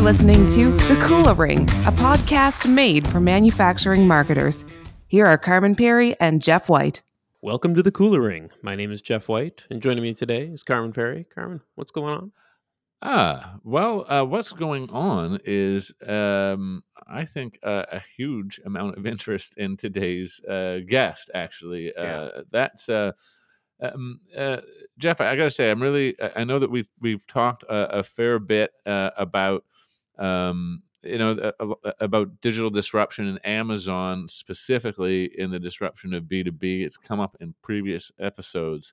You're listening to The Kula Ring, a podcast made for manufacturing marketers. Here are Carmen Perry and Jeff White. Welcome to the Kula Ring. My name is Jeff White, and joining me today is Carmen Perry. Carmen, what's going on? Ah, well, uh, what's going on is um, I think uh, a huge amount of interest in today's uh, guest. Actually, Yeah. uh, that's uh, um, uh, Jeff. I got to say, I'm really. I I know that we've we've talked a, a fair bit uh, about. Um, you know a- a- about digital disruption and Amazon specifically in the disruption of B2B. It's come up in previous episodes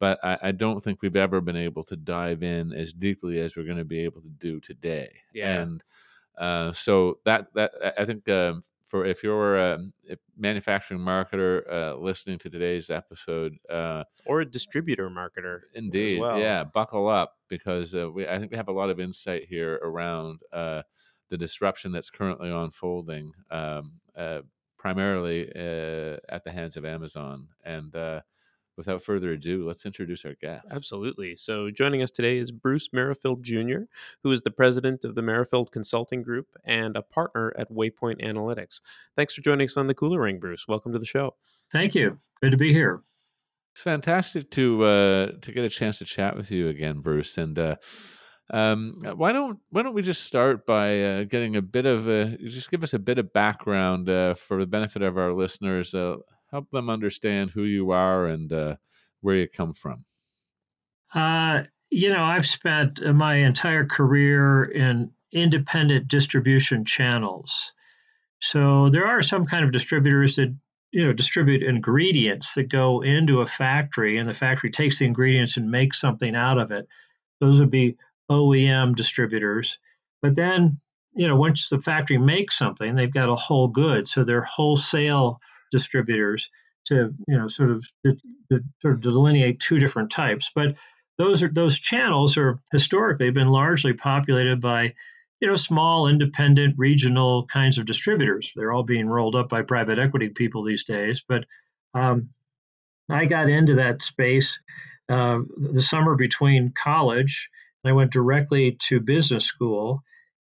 but I, I don't think we've ever been able to dive in as deeply as we're going to be able to do today. Yeah. And uh, so that that I- think um, for if you're a manufacturing marketer uh, listening to today's episode, uh, Or a distributor marketer. indeed, well. yeah, buckle up because uh, we I think we have a lot of insight here around uh, the disruption that's currently unfolding, um, uh, primarily uh, at the hands of Amazon and. Without further ado, let's introduce our guest. Absolutely. So, joining us today is Bruce Merrifield Jr., who is the president of the Merrifield Consulting Group and a partner at Waypoint Analytics. Thanks for joining us on the Kula Ring, Bruce. Welcome to the show. Thank you. Good to be here. It's fantastic to uh, to get a chance to chat with you again, Bruce. And uh, um, why don't why don't we just start by uh, getting a bit of a just give us a bit of background uh, for the benefit of our listeners, uh, help them understand who you are and uh, where you come from. Uh, you know, I've spent uh, my entire career in independent distribution channels. So there are some kind of distributors that you know distribute ingredients that go into a factory, and the factory takes the ingredients and makes something out of it. Those would be OEM distributors. But then, you know, once the factory makes something, they've got a whole good, so they're wholesale distributors to you know sort of to, to sort of delineate two different types. But those are those channels are historically been largely populated by you know small independent regional kinds of distributors. They're all being rolled up by private equity people these days. But um, i got into that space uh, the summer between college. And i went directly to business school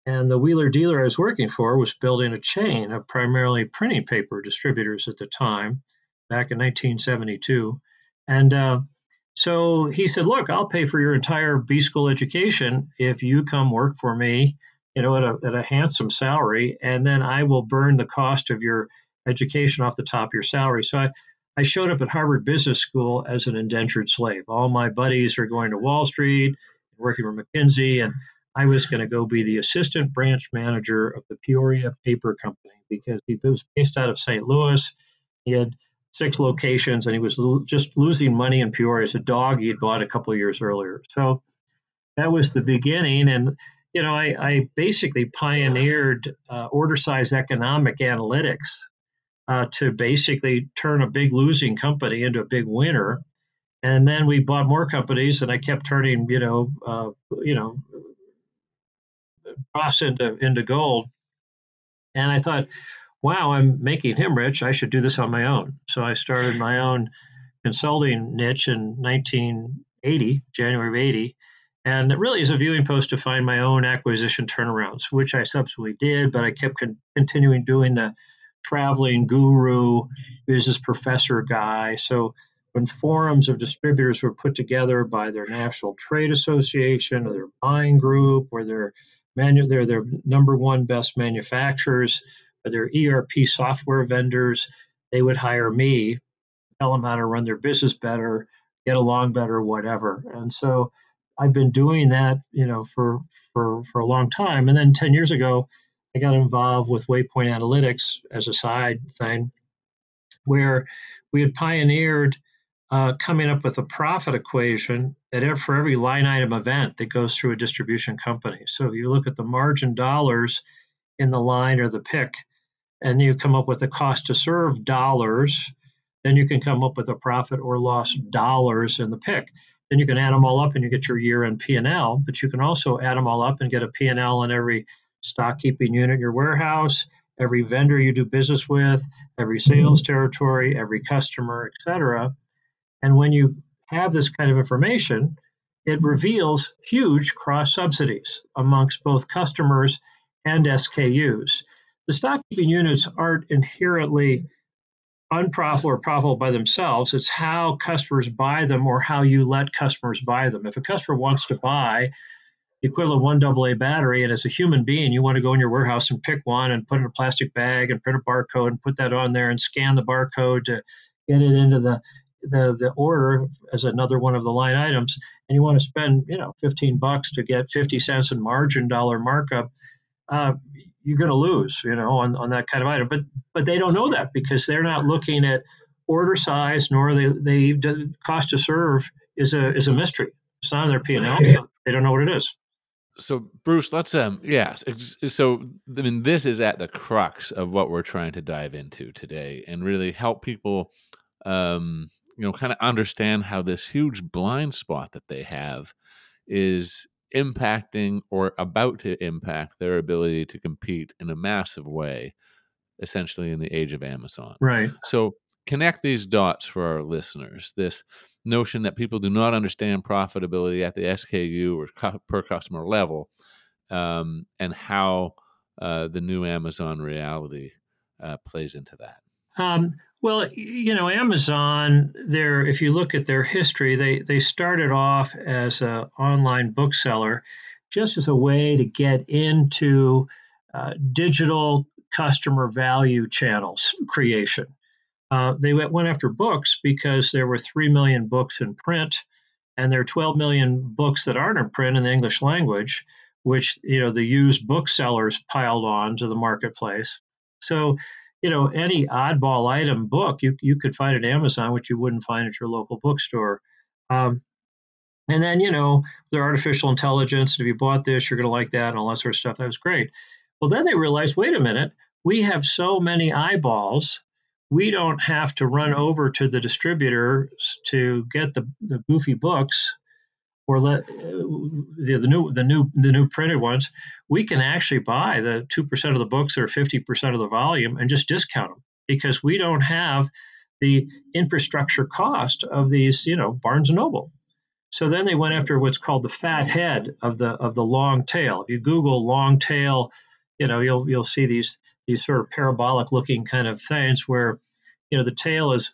and the wheeler dealer i was working for was building a chain of primarily printing paper distributors at the time back in 1972 and uh, so he said, "Look, I'll pay for your entire B school education if you come work for me, you know, at a at a handsome salary, and then I will burn the cost of your education off the top of your salary." So I, I showed up at Harvard Business School as an indentured slave. All my buddies are going to Wall Street, working for McKinsey, and I was going to go be the assistant branch manager of the Peoria Paper Company because he was based out of St. Louis. He had six locations, and he was lo- just losing money in Peoria as a dog he had bought a couple of years earlier. So that was the beginning, and you know, I, I basically pioneered uh, order size economic analytics uh, to basically turn a big losing company into a big winner. And then we bought more companies, and I kept turning, you know, uh, you know, dross into into gold. And I thought, wow, I'm making him rich. I should do this on my own. So I started my own consulting niche in 1980, January of 80. And it really is a viewing post to find my own acquisition turnarounds, which I subsequently did, but I kept con- continuing doing the traveling guru, business professor guy. So when forums of distributors were put together by their national trade association or their buying group or their manu- their, their number one best manufacturers, their ERP software vendors, they would hire me, tell them how to run their business better, get along better, whatever. And so I've been doing that, you know, for for for a long time. And then 10 years ago, I got involved with Waypoint Analytics as a side thing, where we had pioneered uh, coming up with a profit equation ev- for every line item event that goes through a distribution company. So if you look at the margin dollars in the line or the pick, and you come up with the cost to serve dollars, then you can come up with a profit or loss dollars in the pick. Then you can add them all up and you get your year-end P&L, but you can also add them all up and get a P&L on every stock keeping unit in your warehouse, every vendor you do business with, every sales territory, every customer, et cetera. And when you have this kind of information, it reveals huge cross subsidies amongst both customers and SKUs. The stock keeping units aren't inherently unprofitable or profitable by themselves. It's how customers buy them or how you let customers buy them. If a customer wants to buy the equivalent one AA battery, and as a human being, you want to go in your warehouse and pick one and put it in a plastic bag and print a barcode and put that on there and scan the barcode to get it into the the, the order as another one of the line items and you want to spend you know 15 bucks to get 50 cents in margin dollar markup uh, you're going to lose, you know, on, on that kind of item. But but they don't know that because they're not looking at order size, nor they the cost to serve is a is a mystery. It's not on their P and L. They don't know what it is. So Bruce, let's um yes. So I mean, this is at the crux of what we're trying to dive into today, and really help people, um, you know, kind of understand how this huge blind spot that they have is impacting or about to impact their ability to compete in a massive way, essentially in the age of Amazon. Right. So connect these dots for our listeners. This notion that people do not understand profitability at the SKU or per customer level, um, and how uh, the new Amazon reality uh, plays into that. Um, well, you know, Amazon, there, if you look at their history, they, they started off as an online bookseller just as a way to get into uh, digital customer value channels creation. Uh, they went, after books because there were 3 million books in print and there are 12 million books that aren't in print in the English language, which, you know, the used booksellers piled on to the marketplace. So you know, any oddball item book you, you could find at Amazon, which you wouldn't find at your local bookstore. Um, and then, you know, their artificial intelligence, if you bought this, you're going to like that, and all that sort of stuff. That was great. Well, then they realized wait a minute, we have so many eyeballs, we don't have to run over to the distributors to get the, the goofy books or let uh, the, the new the new the new printed ones, we can actually buy the two percent of the books or fifty percent of the volume and just discount them because we don't have the infrastructure cost of these, you know, Barnes and Noble. So then they went after what's called the fat head of the of the long tail. If you Google long tail, you know, you'll you'll see these these sort of parabolic looking kind of things where, you know, the tail is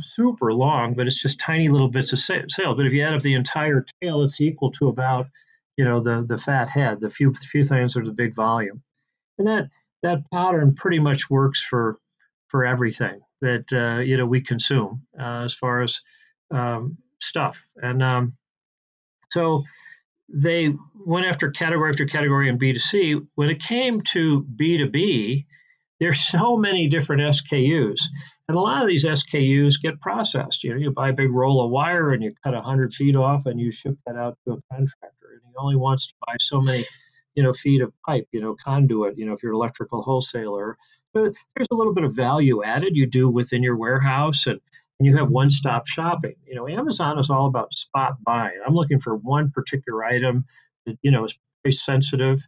super long, but it's just tiny little bits of sail. But if you add up the entire tail, it's equal to about, you know, the the fat head, the few few things are the big volume, and that that pattern pretty much works for for everything that uh, you know we consume uh, as far as um, stuff, and um, so they went after category after category in B2C. When it came to B2B, there's so many different SKUs. And a lot of these SKUs get processed. You know, you buy a big roll of wire and you cut 100 feet off and you ship that out to a contractor. And he only wants to buy so many, you know, feet of pipe, you know, conduit, you know, if you're an electrical wholesaler. But there's a little bit of value added you do within your warehouse and, and you have one stop shopping. You know, Amazon is all about spot buying. I'm looking for one particular item that, you know, is price sensitive.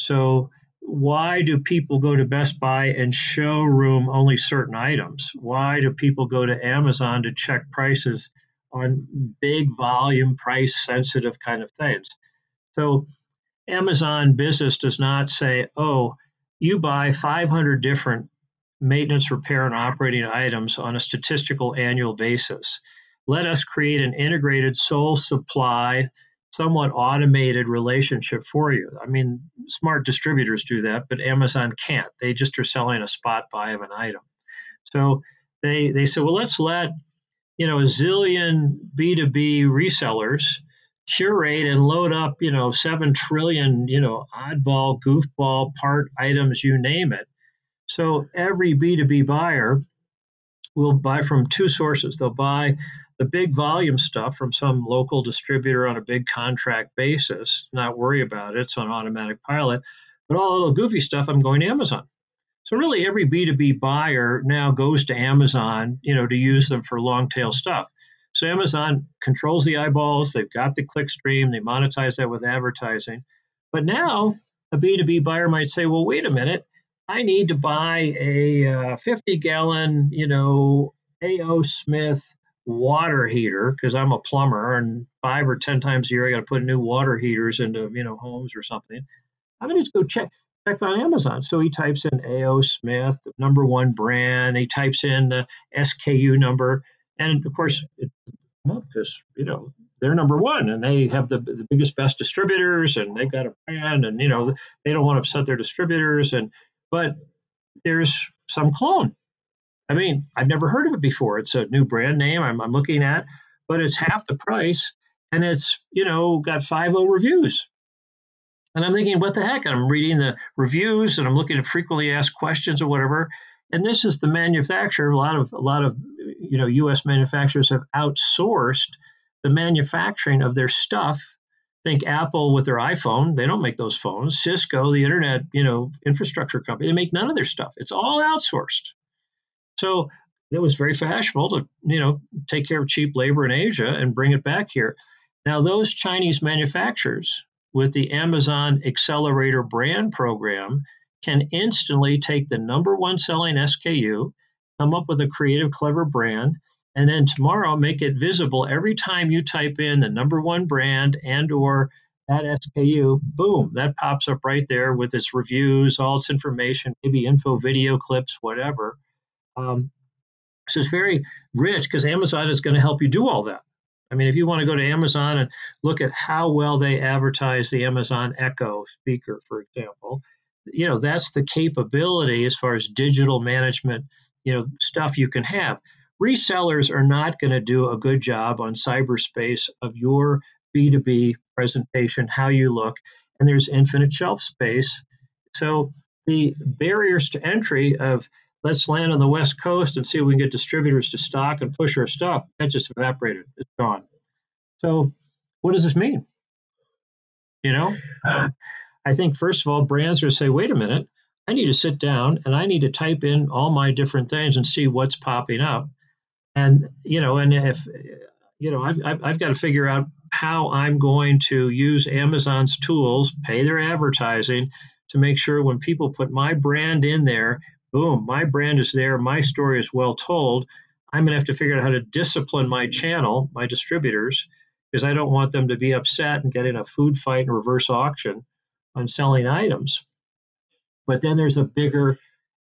So why do people go to Best Buy and showroom only certain items? Why do people go to Amazon to check prices on big volume, price sensitive kind of things? So, Amazon business does not say, oh, you buy 500 different maintenance, repair, and operating items on a statistical annual basis. Let us create an integrated sole supply somewhat automated relationship for you. I mean, smart distributors do that, but Amazon can't. They just are selling a spot buy of an item. So they they said, well, let's let you know a zillion B2B resellers curate and load up, you know, seven trillion, you know, oddball, goofball part items, you name it. So every B2B buyer will buy from two sources. They'll buy the big volume stuff from some local distributor on a big contract basis, not worry about it. It's on automatic pilot. But all the little goofy stuff, I'm going to Amazon. So really, every B2B buyer now goes to Amazon, you know, to use them for long tail stuff. So Amazon controls the eyeballs. They've got the click stream. They monetize that with advertising. But now a B2B buyer might say, well, wait a minute. I need to buy a uh, 50 gallon, you know, A.O. Smith water heater because I'm a plumber and five or ten times a year I got to put new water heaters into you know homes or something. I'm gonna just go check check on Amazon. So he types in A.O. Smith, number one brand. He types in the SKU number, and of course, because you know they're number one and they have the, the biggest best distributors and they've got a brand and you know they don't want to upset their distributors and but there's some clone i mean i've never heard of it before it's a new brand name i'm, I'm looking at but it's half the price and it's you know got 5 reviews and i'm thinking what the heck and i'm reading the reviews and i'm looking at frequently asked questions or whatever and this is the manufacturer a lot of a lot of you know us manufacturers have outsourced the manufacturing of their stuff. Think Apple with their iPhone, they don't make those phones. Cisco, the internet, you know, infrastructure company, they make none of their stuff. It's all outsourced. So it was very fashionable to, you know, take care of cheap labor in Asia and bring it back here. Now those Chinese manufacturers with the Amazon Accelerator brand program can instantly take the number one selling SKU, come up with a creative, clever brand, and then tomorrow make it visible every time you type in the number one brand and or that SKU, boom, that pops up right there with its reviews, all its information, maybe info, video clips, whatever. Um, so it's very rich because Amazon is going to help you do all that. I mean, if you want to go to Amazon and look at how well they advertise the Amazon Echo speaker, for example, you know that's the capability as far as digital management, you know, stuff you can have resellers are not going to do a good job on cyberspace of your B2B presentation, how you look, and there's infinite shelf space. So the barriers to entry of let's land on the West Coast and see if we can get distributors to stock and push our stuff, that just evaporated. It's gone. So what does this mean? You know, I think first of all, brands are say, wait a minute, I need to sit down and I need to type in all my different things and see what's popping up and you know and if you know I've, I've, I've got to figure out how i'm going to use amazon's tools pay their advertising to make sure when people put my brand in there boom my brand is there my story is well told i'm going to have to figure out how to discipline my channel my distributors because i don't want them to be upset and get in a food fight and reverse auction on selling items but then there's a bigger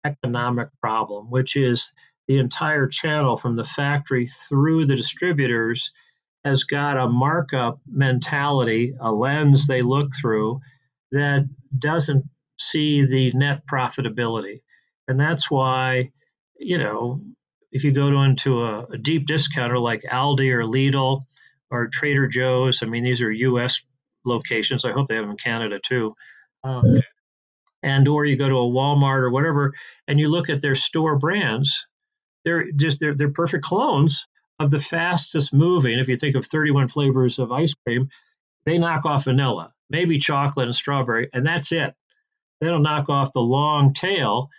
economic problem which is the entire channel from the factory through the distributors has got a markup mentality, a lens they look through that doesn't see the net profitability. And that's why, you know, if you go to into a, a deep discounter like Aldi or Lidl or Trader Joe's, I mean, these are U.S. locations. I hope they have them in Canada too. Um, and or you go to a Walmart or whatever, and you look at their store brands, they're just they're, they're perfect clones of the fastest moving. If you think of 31 flavors of ice cream, they knock off vanilla, maybe chocolate and strawberry, and that's it. They don't knock off the long tail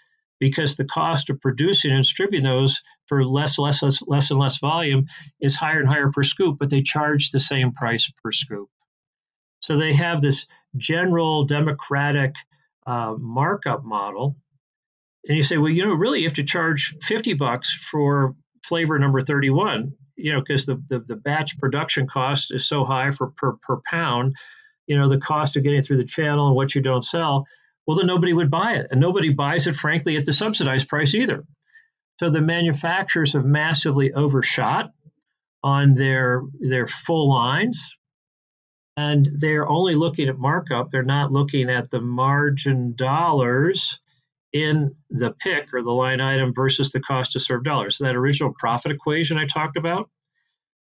because the cost of producing and distributing those for less, less, less, less and less volume is higher and higher per scoop, but they charge the same price per scoop. So they have this general democratic uh, markup model and you say, well, you know, really you have to charge 50 bucks for flavor number 31, you know, because the, the, the batch production cost is so high for per, per pound, you know, the cost of getting through the channel and what you don't sell, well, then nobody would buy it. And nobody buys it, frankly, at the subsidized price either. So the manufacturers have massively overshot on their their full lines and they're only looking at markup they're not looking at the margin dollars in the pick or the line item versus the cost to serve dollars. So that original profit equation I talked about,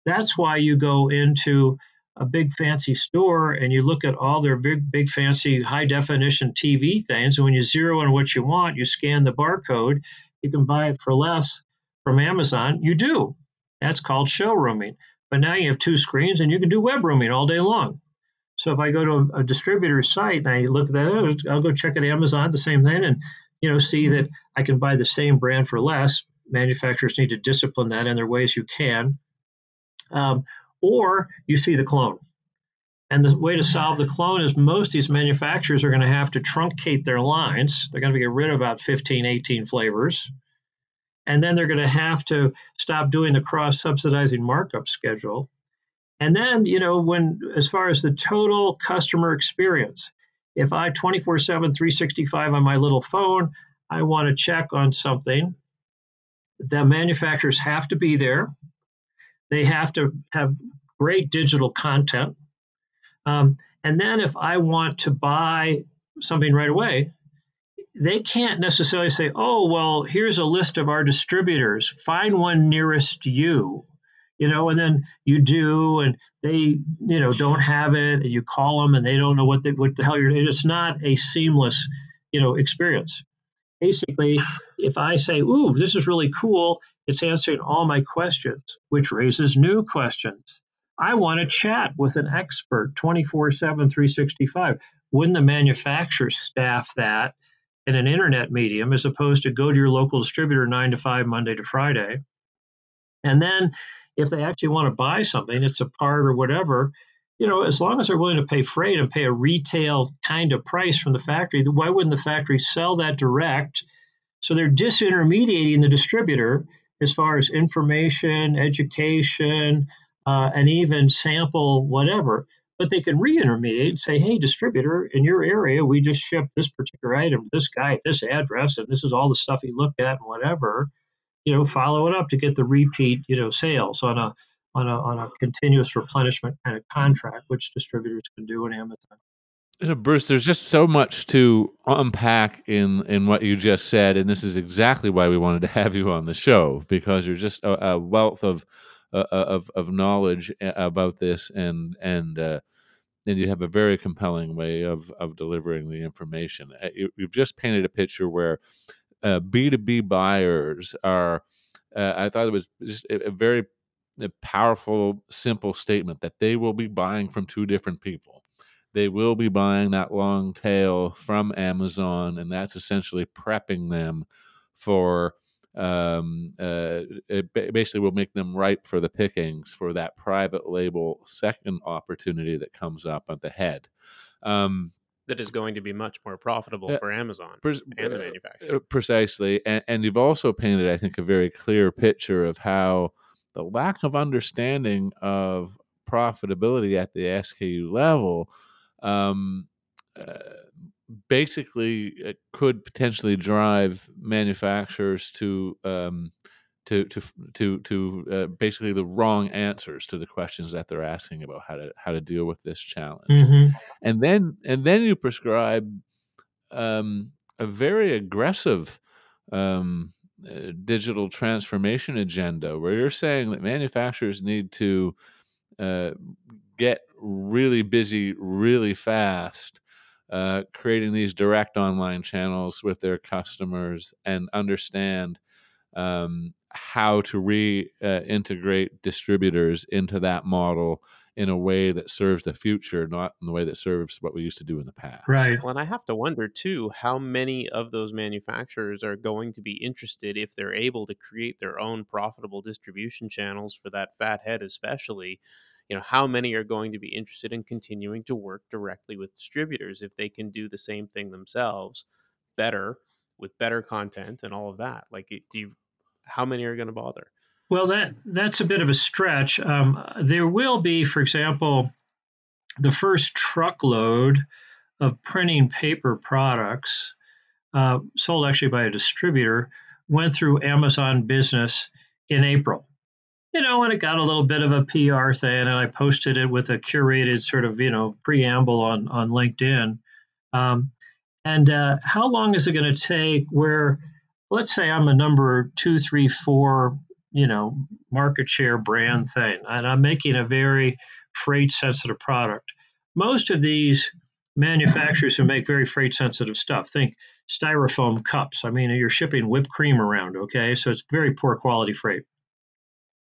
that's why you go into a big fancy store and you look at all their big, big fancy high definition TV things. And when you zero in what you want, you scan the barcode, you can buy it for less from Amazon. You do. That's called showrooming. But now you have two screens and you can do web rooming all day long. So if I go to a, a distributor's site and I look at that, I'll go check at Amazon, the same thing, and you know, see that I can buy the same brand for less. Manufacturers need to discipline that, and there are ways you can. Um, or you see the clone. And the way to hmm. solve the clone is most of these manufacturers are going to have to truncate their lines. They're going to get rid of about 15, 18 flavors. and then they're going to have to stop doing the cross subsidizing markup schedule. And then, you know, when as far as the total customer experience, if I 24 7, 365 on my little phone, I want to check on something, the manufacturers have to be there. They have to have great digital content. Um, and then if I want to buy something right away, they can't necessarily say, oh, well, here's a list of our distributors. Find one nearest you, you know, and then you do, and they, you know, don't have it, and you call them, and they don't know what they, what the hell you're. It's not a seamless, you know, experience. Basically, if I say, ooh, this is really cool, it's answering all my questions, which raises new questions. I want to chat with an expert 24 7, 365. Wouldn't the manufacturer staff that in an internet medium as opposed to go to your local distributor nine to five, Monday to Friday? And then if they actually want to buy something, it's a part or whatever, you know, as long as they're willing to pay freight and pay a retail kind of price from the factory, why wouldn't the factory sell that direct? So they're disintermediating the distributor as far as information, education, uh, and even sample whatever. But they can re-intermediate and say, "Hey, distributor, in your area, we just shipped this particular item to this guy at this address, and this is all the stuff he looked at and whatever." You know, follow it up to get the repeat, you know, sales on a on a on a continuous replenishment kind of contract, which distributors can do in Amazon. You know, Bruce, there's just so much to unpack in in what you just said, and this is exactly why we wanted to have you on the show because you're just a, a wealth of uh, uh of of knowledge about this, and and uh, and you have a very compelling way of of delivering the information. Uh, you, have just painted a picture where B two B buyers are. Uh, I thought it was just a, a very a powerful, simple statement that they will be buying from two different people. They will be buying that long tail from Amazon, and that's essentially prepping them for um, uh, it basically will make them ripe for the pickings for that private label second opportunity that comes up at the head. Um, that is going to be much more profitable uh, for Amazon pres- and the uh, manufacturer. Precisely, and, and, you've also painted, I think, a very clear picture of how the lack of understanding of profitability at the SKU level um, uh, basically it could potentially drive manufacturers to um, to to to to uh, basically the wrong answers to the questions that they're asking about how to how to deal with this challenge, mm-hmm. and then and then you prescribe um, a very aggressive um, uh, digital transformation agenda where you're saying that manufacturers need to uh, get really busy really fast uh, creating these direct online channels with their customers and understand um, how to reintegrate uh, distributors into that model in a way that serves the future, not in the way that serves what we used to do in the past. Right. Well, and I have to wonder too how many of those manufacturers are going to be interested if they're able to create their own profitable distribution channels for that fat head, especially. You know, how many are going to be interested in continuing to work directly with distributors if they can do the same thing themselves better with better content and all of that? Like, do you how many are going to bother? Well, that that's a bit of a stretch. Um, there will be, for example, the first truckload of printing paper products uh, sold actually by a distributor went through Amazon Business in April. You know, and it got a little bit of a PR thing, and I posted it with a curated sort of you know preamble on on LinkedIn. Um, and uh, how long is it going to take where let's say I'm a number two, three, four, you know, market share brand thing, and I'm making a very freight sensitive product. Most of these manufacturers who make very freight sensitive stuff think styrofoam cups. I mean, you're shipping whipped cream around, okay? So it's very poor quality freight.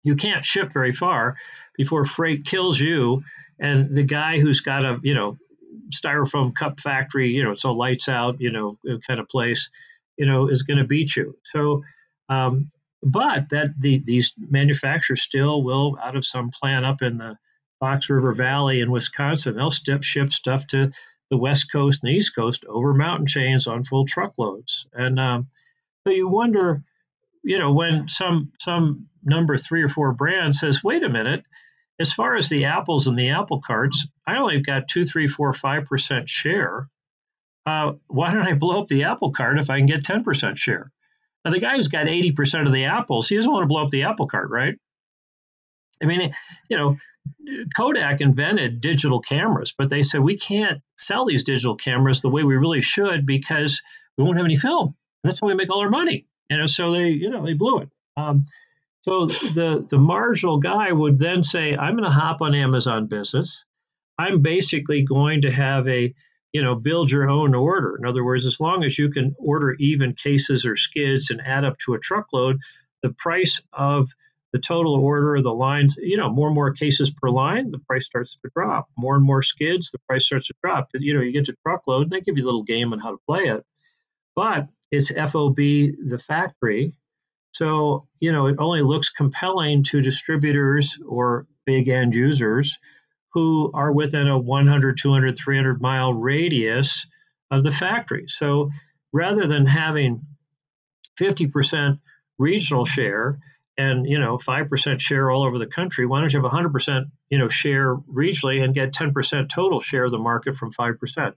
You can't ship very far before freight kills you. And the guy who's got a, you know, styrofoam cup factory, you know, it's all lights out, you know, kind of place, you know, is going to beat you. So, um, but that the, these manufacturers still will, out of some plant up in the Fox River Valley in Wisconsin, they'll step, ship stuff to the West Coast and the East Coast over mountain chains on full truckloads. And um, so you wonder you know, when some some number three or four brand says, "Wait a minute," as far as the apples and the apple carts, I only got two, three, four, five percent share. Uh, why don't I blow up the apple cart if I can get ten percent share? Now, the guy who's got eighty percent of the apples, he doesn't want to blow up the apple cart, right? I mean, you know, Kodak invented digital cameras, but they said we can't sell these digital cameras the way we really should because we won't have any film. That's how we make all our money. You know, so they, you know, they blew it. Um, so the the marginal guy would then say, I'm going to hop on Amazon Business. I'm basically going to have a, you know, build your own order. In other words, as long as you can order even cases or skids and add up to a truckload, the price of the total order of the lines, you know, more and more cases per line, the price starts to drop. More and more skids, the price starts to drop. You know, you get to truckload, and they give you a little game on how to play it. But it's FOB the factory. So, you know, it only looks compelling to distributors or big end users who are within a 100, 200, 300 mile radius of the factory. So rather than having 50% regional share, and you know 5% share all over the country why don't you have 100% you know share regionally and get 10% total share of the market from 5%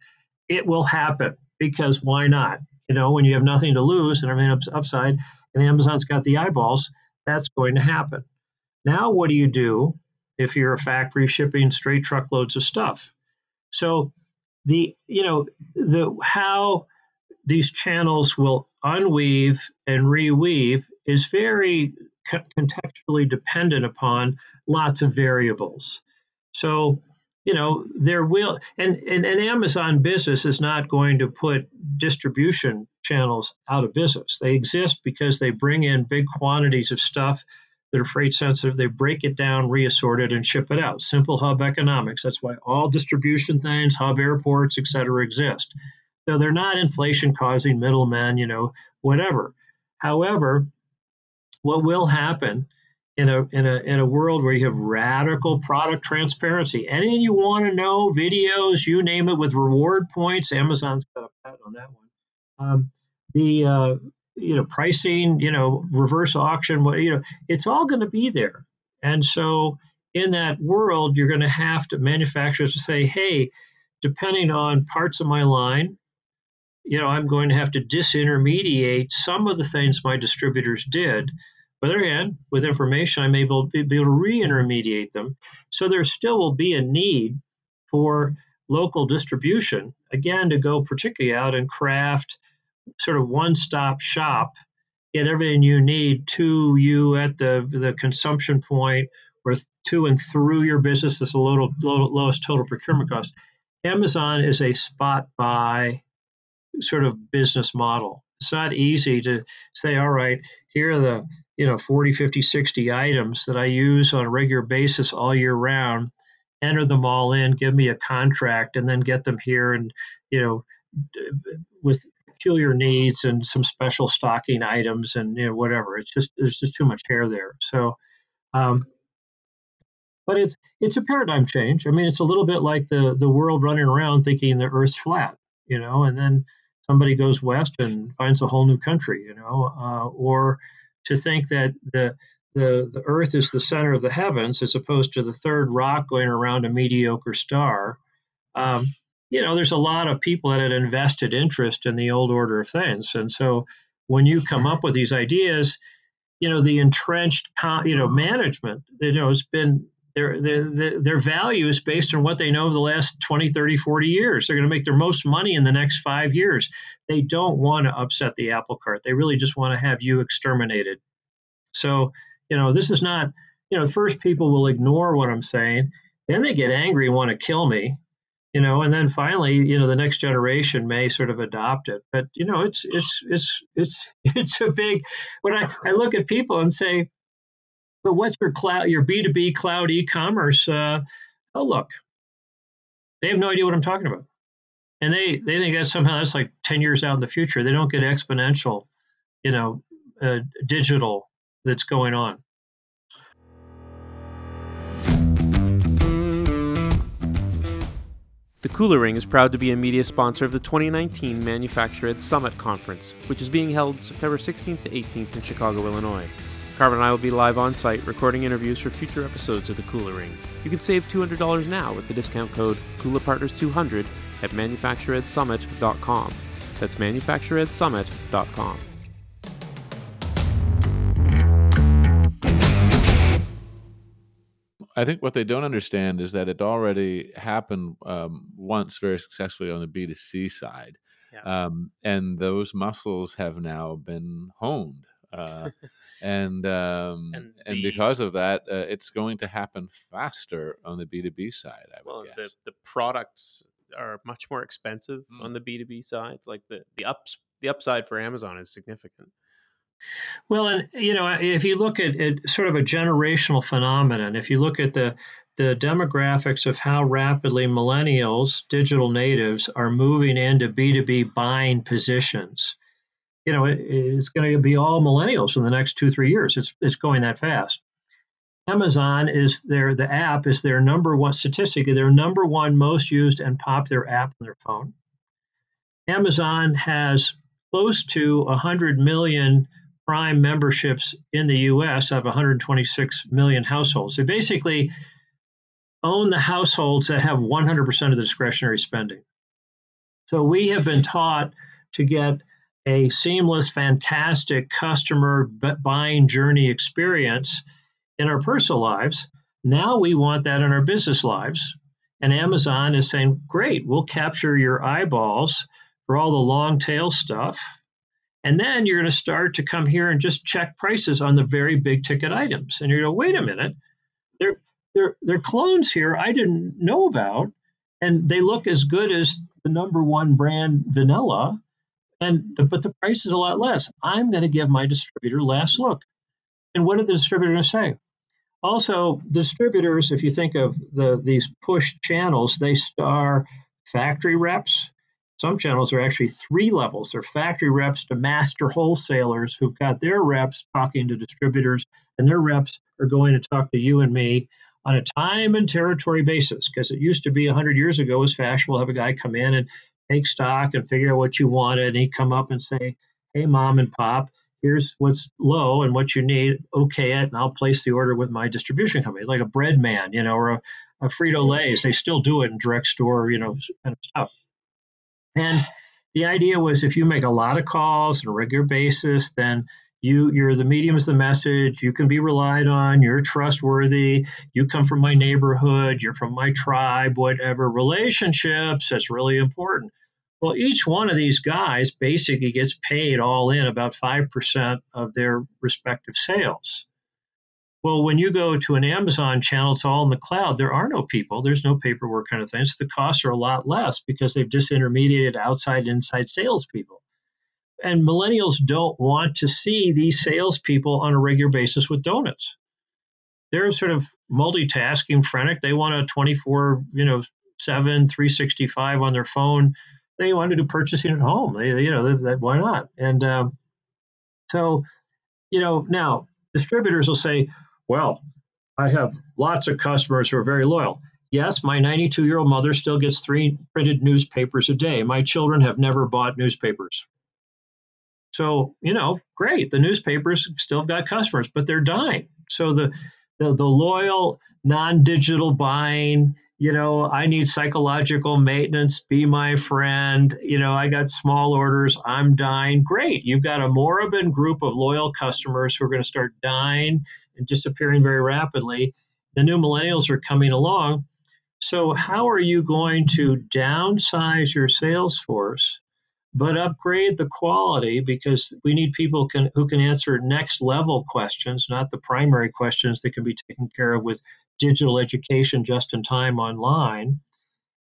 it will happen because why not you know when you have nothing to lose and everything ups, upside and amazon's got the eyeballs that's going to happen now what do you do if you're a factory shipping straight truckloads of stuff so the you know the how these channels will unweave and reweave is very contextually dependent upon lots of variables. So, you know, there will, and, and, and Amazon business is not going to put distribution channels out of business. They exist because they bring in big quantities of stuff that are freight sensitive. They break it down, reassort it, and ship it out. Simple hub economics. That's why all distribution things, hub airports, et cetera, exist. So they're not inflation causing middlemen, you know, whatever. However, what will happen in a in a in a world where you have radical product transparency. Anything you want to know, videos, you name it, with reward points. Amazon's got a patent on that one. Um, the uh, you know pricing, you know reverse auction, you know it's all going to be there. And so in that world, you're going to have to manufacturers to say, hey, depending on parts of my line, you know, I'm going to have to disintermediate some of the things my distributors did on the other hand, with information, able to be able to re-intermediate them. So there still will be a need for local distribution, again, to go particularly out and craft sort of one-stop shop, get everything you need to you at the, the consumption point or to and through your business is the low, low, lowest total procurement cost. Amazon is a spot buy sort of business model. It's not easy to say, all right, here are the you know 40 50 60 items that i use on a regular basis all year round enter them all in give me a contract and then get them here and you know with peculiar needs and some special stocking items and you know whatever. It's just there's just too much hair there. So um, but it's it's a paradigm change. I mean it's a little bit like the the world running around thinking the earth's flat you know and then somebody goes west and finds a whole new country you know uh, or to think that the the, the earth is the center of the heavens as opposed to the third rock going around a mediocre star. Um, you know there's a lot of people that had invested interest in the old order of things. And so when you come up with these ideas you know the entrenched you know management you know it's been their, their, their value is based on what they know of the last 20 30 40 years. They're going to make their most money in the next five years they don't want to upset the apple cart they really just want to have you exterminated so you know this is not you know first people will ignore what i'm saying then they get angry and want to kill me you know and then finally you know the next generation may sort of adopt it but you know it's it's it's it's it's a big when i i look at people and say but what's your cloud, your B2B cloud e-commerce uh, oh look. They have no idea what I'm talking about. And they, they think that somehow that's like 10 years out in the future. They don't get exponential, you know, uh, digital that's going on. The Kula Ring is proud to be a media sponsor of the 2019 Manufacture Ed Summit Conference, which is being held September 16th to 18th in Chicago, Illinois. Carmen and I will be live on site recording interviews for future episodes of The Kula Ring. You can save $200 now with the discount code KulaPartners200 at manufactureedsummit.com. That's manufactureedsummit.com. I think what they don't understand is that it already happened um, once very successfully on the B2C side. Yeah. Um, and those muscles have now been honed. Uh, and um, And and, because of that, uh, it's going to happen faster on the B2B side, I would Well, guess. the, the products are much more expensive Mm. on the B2B side. Like the, the ups the upside for Amazon is significant. Well, and you know, if you look at, at sort of a generational phenomenon, if you look at the the demographics of how rapidly millennials, digital natives, are moving into B2B buying positions, you know, it, it's going to be all millennials in the next two, three years. It's it's going that fast. Amazon is their the app is their number one statistic, their number one most used and popular app on their phone. Amazon has close to 100 million Prime memberships in the US of 126 million households. They basically own the households that have 100% of the discretionary spending. So we have been taught to get a seamless, fantastic customer buying journey experience in our personal lives. Now we want that in our business lives. And Amazon is saying, great, we'll capture your eyeballs for all the long tail stuff. And then you're going to start to come here and just check prices on the very big ticket items. And you're going to wait a minute. They're, they're, they're clones here I didn't know about. And they look as good as the number one brand vanilla. And the, but the price is a lot less. I'm going to give my distributor last look. And what are the distributor say? Also, distributors, if you think of the these push channels, they star factory reps. Some channels are actually three levels. They're factory reps to master wholesalers who've got their reps talking to distributors, and their reps are going to talk to you and me on a time and territory basis. Because it used to be 100 years ago, was fashionable to have a guy come in and take stock and figure out what you wanted, and he'd come up and say, "Hey, mom and pop, here's what's low and what you need. Okay, it, and I'll place the order with my distribution company, like a bread man, you know, or a, a Frito Lay's. They still do it in direct store, you know, kind of stuff. And the idea was if you make a lot of calls on a regular basis, then you you're the medium of the message. You can be relied on. You're trustworthy. You come from my neighborhood. You're from my tribe. Whatever relationships. That's really important. Well, each one of these guys basically gets paid all in about 5% of their respective sales. Well, when you go to an Amazon channel, it's all in the cloud. There are no people, there's no paperwork kind of things. The costs are a lot less because they've disintermediated outside, inside salespeople. And millennials don't want to see these salespeople on a regular basis with donuts. They're sort of multitasking, frenetic. They want a 24, you know, 7, 365 on their phone they want to do purchasing at home. They, you know, why not? And um, so, you know, now distributors will say, well, I have lots of customers who are very loyal. Yes, my 92 year old mother still gets three printed newspapers a day. My children have never bought newspapers. So, you know, great. The newspapers still got customers, but they're dying. So the the, the loyal non-digital buying, you know, I need psychological maintenance, be my friend. You know, I got small orders, I'm dying. Great. You've got a moribund group of loyal customers who are going to start dying and disappearing very rapidly. The new millennials are coming along. So, how are you going to downsize your sales force, but upgrade the quality? Because we need people can, who can answer next level questions, not the primary questions that can be taken care of with digital education just in time online.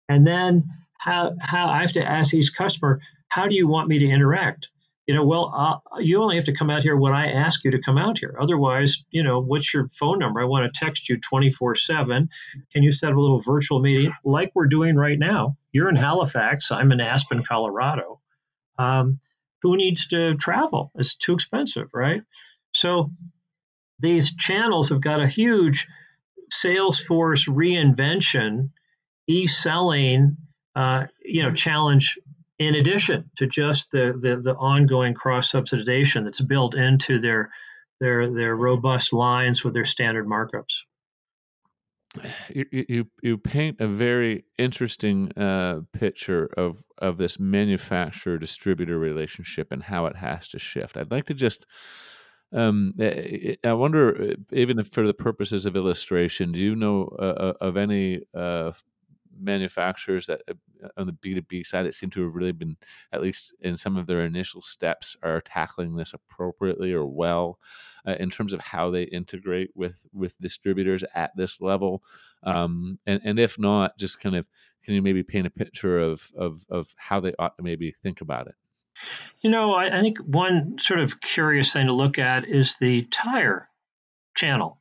And then how, how I have to ask each customer, how do you want me to interact? You know, well, uh, you only have to come out here when I ask you to come out here. Otherwise, you know, what's your phone number? I want to text you 24 7. Can you set up a little virtual meeting like we're doing right now? You're in Halifax, I'm in Aspen, Colorado. Um, who needs to travel? It's too expensive, right? So these channels have got a huge Salesforce reinvention, e selling, uh, you know, challenge in addition to just the, the, the ongoing cross subsidization that's built into their their their robust lines with their standard markups. You, you you paint a very interesting uh, picture of of this manufacturer distributor relationship and how it has to shift. I'd like to just um, eh, I wonder, eh, even if for the purposes of illustration, do you know uh, uh of any uh, manufacturers that uh, on the B2B side that seem to have really been, at least in some of their initial steps, are tackling this appropriately or well uh, in terms of how they integrate with with distributors at this level. Um, and and if not, just kind of can you maybe paint a picture of of of how they ought to maybe think about it? You know, I, I think one sort of curious thing to look at is the tire channel.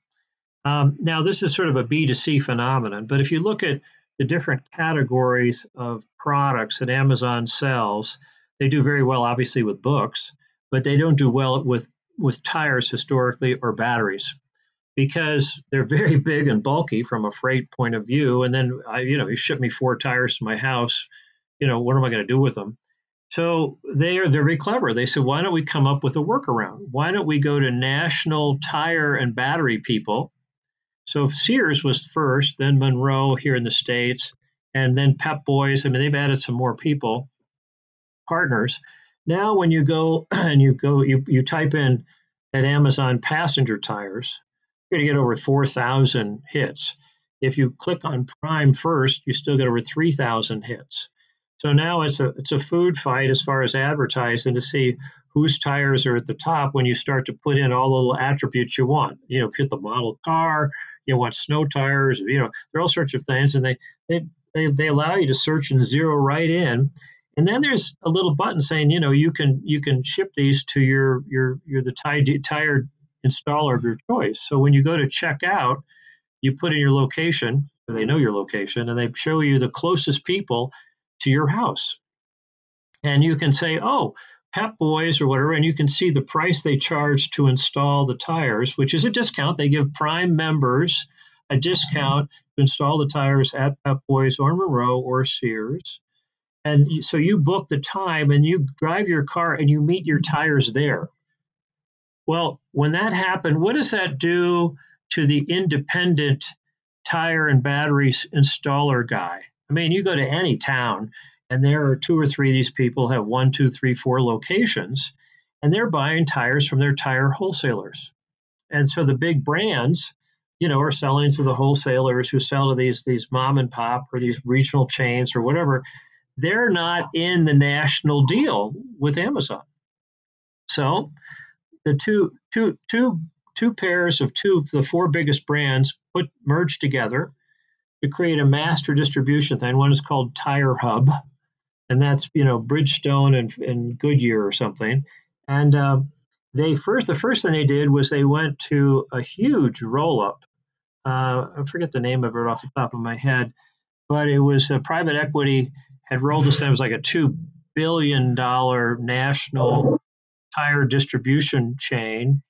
Um, now, this is sort of a B2C phenomenon, but if you look at the different categories of products that Amazon sells. They do very well, obviously, with books, but they don't do well with, with tires historically or batteries because they're very big and bulky from a freight point of view. And then, I, you know, you ship me four tires to my house. You know, what am I going to do with them? So they are very clever. They said, why don't we come up with a workaround? Why don't we go to national tire and battery people so Sears was first, then Monro here in the States, and then Pep Boys. I mean, they've added some more people, partners. Now, when you go and you go, you, you type in at Amazon passenger tires, you're going to get over 4,000 hits. If you click on Prime first, you still get over 3,000 hits. So now it's a it's a food fight as far as advertising to see whose tires are at the top when you start to put in all the little attributes you want. You know, hit the model car, you want snow tires, you know, there are all sorts of things, and they they they, they allow you to search and zero right in. And then there's a little button saying, you know, you can you can ship these to your your your the tire installer of your choice. So when you go to check out, you put in your location, they know your location, and they show you the closest people to your house. And you can say, oh, Pep Boys or whatever, and you can see the price they charge to install the tires, which is a discount. They give Prime members a mm-hmm. discount to install the tires at Pep Boys or Monro or Sears. And so you book the time and you drive your car and you meet your mm-hmm. tires there. Well, when that happened, what does that do to the independent tire and batteries installer guy? I mean, you go to any town and there are two or three of these people have one, two, three, four locations, and they're buying tires from their tire wholesalers. And so the big brands, you know, are selling to the wholesalers who sell to these these mom and pop or these regional chains or whatever. They're not in the national deal with Amazon. So the two two two two pairs of two of the four biggest brands put merged together to create a master distribution thing. One is called TireHub, and that's you know Bridgestone and, and Goodyear or something. And uh, they first the first thing they did was they went to a huge roll up. Uh, I forget the name of it off the top of my head, but it was a private equity had rolled this. It was like a two billion dollar national tire distribution chain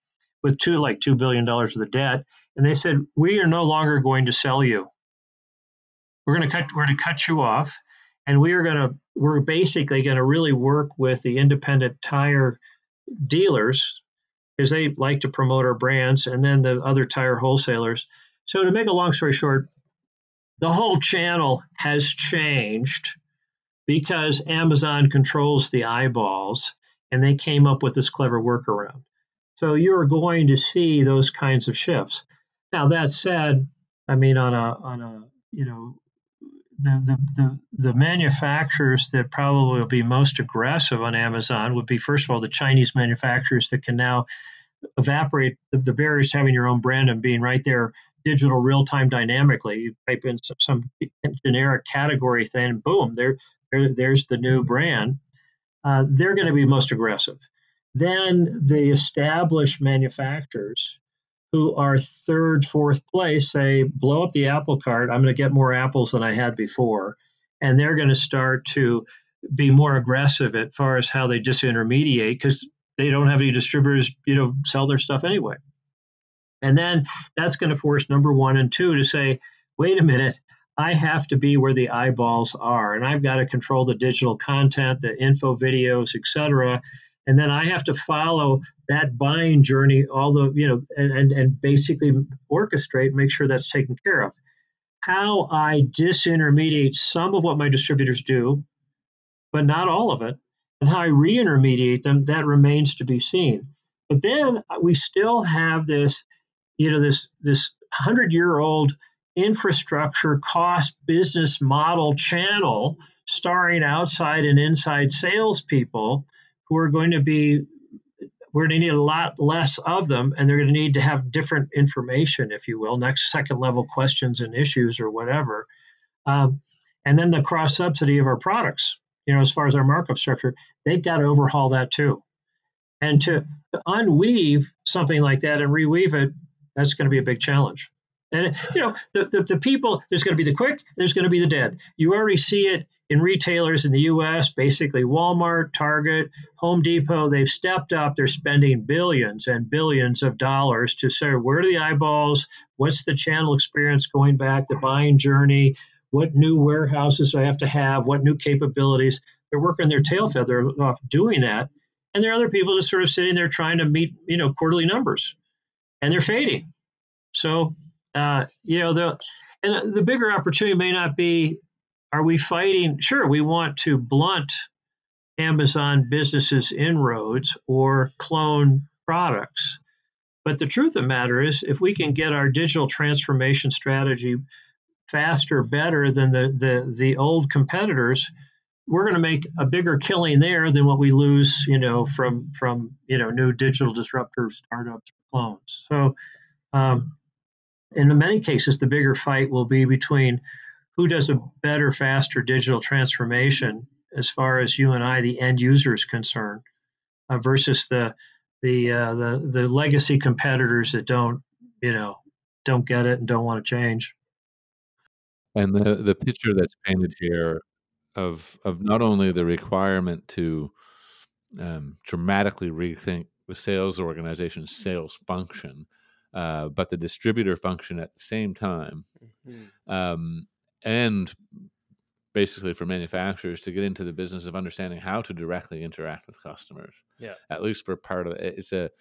with two like two billion dollars of the debt, and they said we are no longer going to sell you. We're going to cut. We're going to cut you off and we are going to we're basically going to really work with the independent tire dealers because they like to promote our brands and then the other tire wholesalers so to make a long story short the whole channel has changed because amazon controls the eyeballs and they came up with this clever workaround so you're going to see those kinds of shifts now that said i mean on a on a you know the, the, the, the manufacturers that probably will be most aggressive on Amazon would be, first of all, the Chinese manufacturers that can now evaporate the, the barriers to having your own brand and being right there digital real time dynamically. You type in some, some, generic category thing, boom, there, there there's the new brand. Uh, they're going to be most aggressive. Then the established manufacturers who are third, fourth place say, blow up the apple cart. I'm going to get more apples than I had before. And they're going to start to be more aggressive as far as how they disintermediate because they don't have any distributors, you know, sell their stuff anyway. And then that's going to force number one and two to say, wait a minute, I have to be where the eyeballs are, and I've got to control the digital content, the info videos, etc. And then I have to follow that buying journey, all the you know, and and, and basically orchestrate, make sure that's taken care of. How I disintermediate some of what my distributors do, but not all of it, and how I reintermediate them, that remains to be seen. But then we still have this, you know, this this hundred year old infrastructure cost business model channel starring outside and inside salespeople who are going to be we're going to need a lot less of them and they're going to need to have different information if you will next second level questions and issues or whatever. Um, and then the cross subsidy of our products you know as far as our markup structure they've got to overhaul that too. And to, to unweave something like that and reweave it that's going to be a big challenge and you know, the, the, the people, there's going to be the quick, there's going to be the dead. You already see it in retailers in the US, basically Walmart, Target, Home Depot, they've stepped up. They're spending billions and billions of dollars to say, where are the eyeballs? What's the channel experience going back, the buying journey? What new warehouses do I have to have? What new capabilities? They're working their tail feather off doing that. And there are other people just sort of sitting there trying to meet, you know, quarterly numbers. And they're fading. So uh, you know, the and the bigger opportunity may not be are we fighting? Sure, we want to blunt Amazon businesses' inroads or clone products. But the truth of the matter is, if we can get our digital transformation strategy faster, better than the, the, the old competitors, we're going to make a bigger killing there than what we lose, you know, from from you know new digital disruptor startups clones. So um, in many cases, the bigger fight will be between who does a better, faster digital transformation as far as you and I, the end user, is concerned, uh, versus the the uh, the the legacy competitors that don't you know don't get it and don't want to change. And the the picture that's painted here of of not only the requirement to um, dramatically rethink the sales organization's sales function, uh, but the distributor function at the same time, mm-hmm. um, and basically for manufacturers to get into the business of understanding how to directly interact with customers. Yeah, at least for part of it, it's a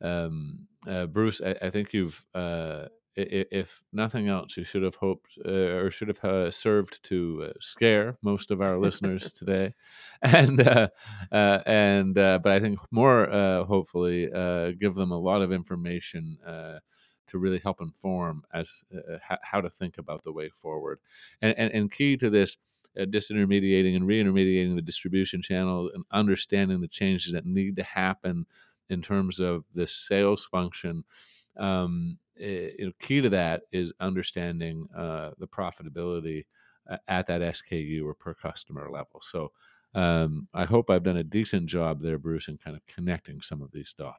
um, uh, Bruce. I, I, think you've. Uh, if nothing else, you should have hoped uh, or should have uh, served to uh, scare most of our listeners today, and uh, uh, and uh, but I think more hopefully give them a lot of information to really help inform as how to think about the way forward, and and, and key to this. disintermediating and reintermediating the distribution channel and understanding the changes that need to happen in terms of the sales function um, Eh, you key to that is understanding uh, the profitability at that SKU or per customer level. So um, I hope I've done a decent job there, Bruce, in kind of connecting some of these dots.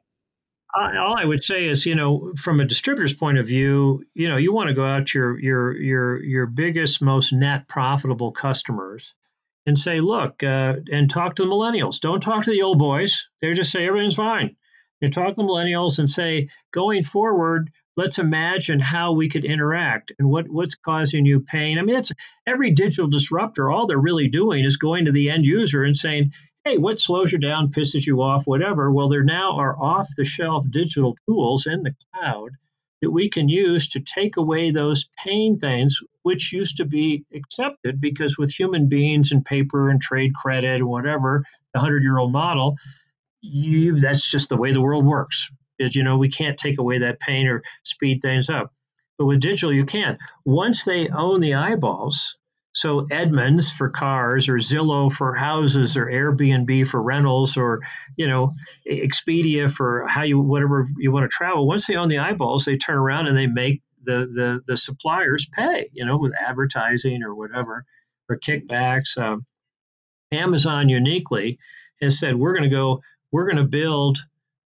all I would say is, you know, from a distributor's point of view, you know, you want to go out to your your your your biggest, most net profitable customers and say, look, uh, and talk to the millennials. Don't talk to the old boys. They just say everything's fine. You talk to the millennials and say, going forward, let's imagine how we could interact and what, what's causing you pain. I mean, it's every digital disruptor, all they're really doing is going to the end user and saying, hey, what slows you down, pisses you off, whatever. Well, there now are off the shelf digital tools in the cloud that we can use to take away those pain things, which used to be accepted because with human beings and paper and trade credit and whatever, the 100 year old model, you, that's just the way the world works is you know we can't take away that pain or speed things up. But with digital you can once they own the eyeballs so edmunds for cars or zillow for houses or airbnb for rentals or you know expedia for how you whatever you want to travel once they own the eyeballs they turn around and they make the the, the suppliers pay you know with advertising or whatever or kickbacks. Um, amazon uniquely has said we're going to go we're going to build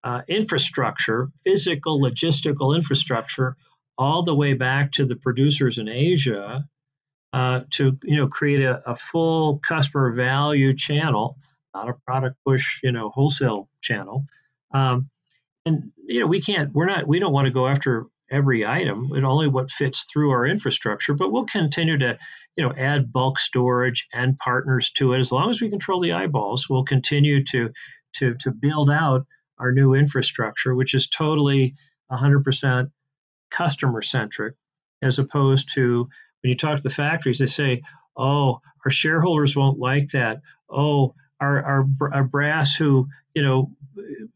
uh, infrastructure, physical, logistical infrastructure, all the way back to the producers in Asia uh, to you know create a, a, full customer value channel, not a product push you know wholesale channel. Um, and you know we can't we're not we don't want to go after every item, and only what fits through our infrastructure. But we'll continue to, you know, add bulk storage and partners to it as long as we control the eyeballs. We'll continue to to to build out our new infrastructure, which is totally 100% customer centric, as opposed to when you talk to the factories, they say, "Oh, our shareholders won't like that. Oh, our our, our brass who you know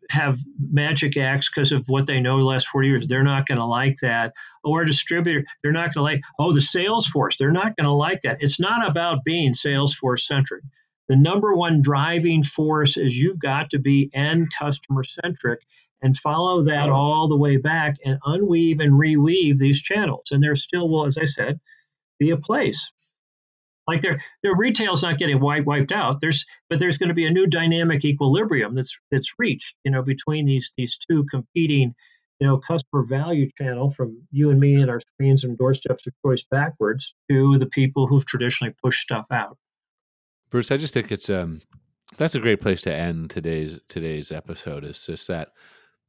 have magic acts because of what they know the last 40 years they're not going to like that. Oh, or distributor they're not going to like oh the sales force they're not going to like that. It's not about being salesforce centric the number one driving force is you've got to be end customer centric and follow that all the way back and unweave and reweave these channels and there still will as i said be a place like their their retail's not getting wiped wiped out. There's but there's going to be a new dynamic equilibrium that's that's reached, you know, between these these two competing, you know, customer value channel from you and me and our screens and doorsteps of choice backwards to the people who've traditionally pushed stuff out. Bruce, I just think it's um that's a great place to end today's today's episode. Is just that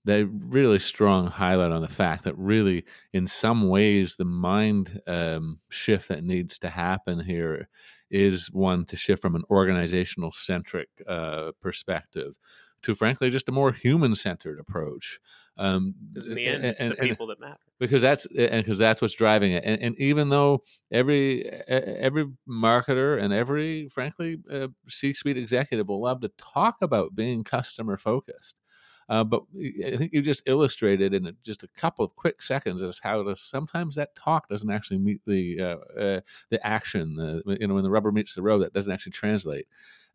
that really strong highlight on the fact that really in some ways the mind um, shift that needs to happen here is one to shift from an organizational centric uh, perspective to frankly just a more human centered approach um, because in the end it's and, the people that matter. because that's and because that's what's driving it and, and, even though every every marketer and every frankly uh, c-suite executive will love to talk about being customer focused uh, but I think you just illustrated in just a couple of quick seconds as how to, sometimes that talk doesn't actually meet the uh, uh, the action. you know, when the rubber meets the road, that doesn't actually translate.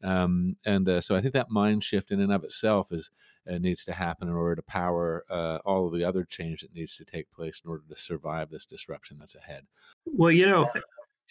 Um, and uh, so I think that mind shift in and of itself is uh, needs to happen in order to power uh, all of the other change that needs to take place in order to survive this disruption that's ahead. Well, you know,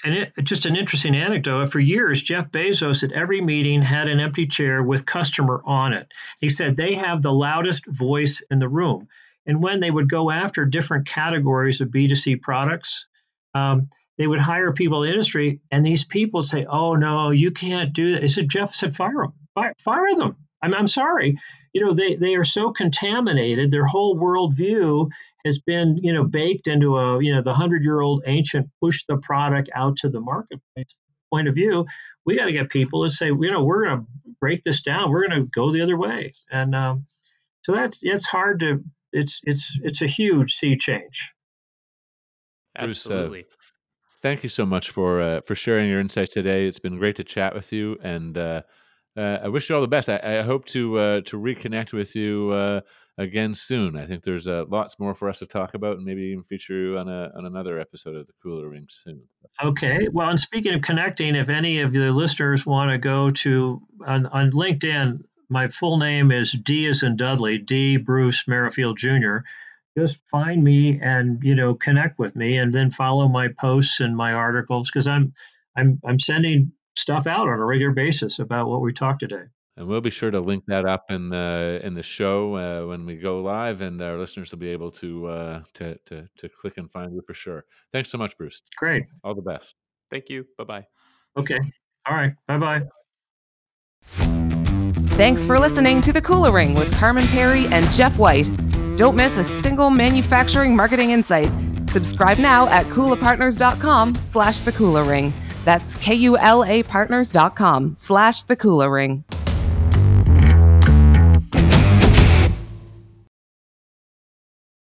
and it, just an interesting anecdote. For years, Jeff Bezos at every meeting had an empty chair with customer on it. He said they have the loudest voice in the room. And when they would go after different categories of B2C products, um, they would hire people in the industry, and these people would say, "Oh no, you can't do that." He said, "Jeff said fire them, fire, fire them." I'm, I'm sorry, you know they they are so contaminated. Their whole worldview has been you know baked into a you know the hundred year old ancient push the product out to the marketplace point of view we got to get people to say you know we're going to break this down. We're going to go the other way. And um, so that's it's hard to it's it's it's a huge sea change. Absolutely Bruce, uh, thank you so much for uh, for sharing your insights today. It's been great to chat with you and uh, uh, I wish you all the best. I, I hope to uh, to reconnect with you uh, again soon. I think there's uh, lots more for us to talk about, and maybe even feature you on a on another episode of the Kula Ring soon. Okay. Well, and speaking of connecting, if any of the listeners want to go to on, on LinkedIn, my full name is D as in Dudley, D Bruce Merrifield Jr. Just find me and you know connect with me, and then follow my posts and my articles because I'm I'm I'm sending stuff out on a regular basis about what we talked today. And we'll be sure to link that up in the in the show uh, when we go live, and our listeners will be able to uh, to to to click and find you for sure. Thanks so much, Bruce. Great. All the best. Thank you. Bye bye. Okay. All right. Bye bye. Thanks for listening to the Kula Ring with Carmen Perry and Jeff White. Don't miss a single manufacturing marketing insight. Subscribe now at kulapartners.com slash the Kula Ring. That's K-U-L-A partners.com slash the Kula Ring.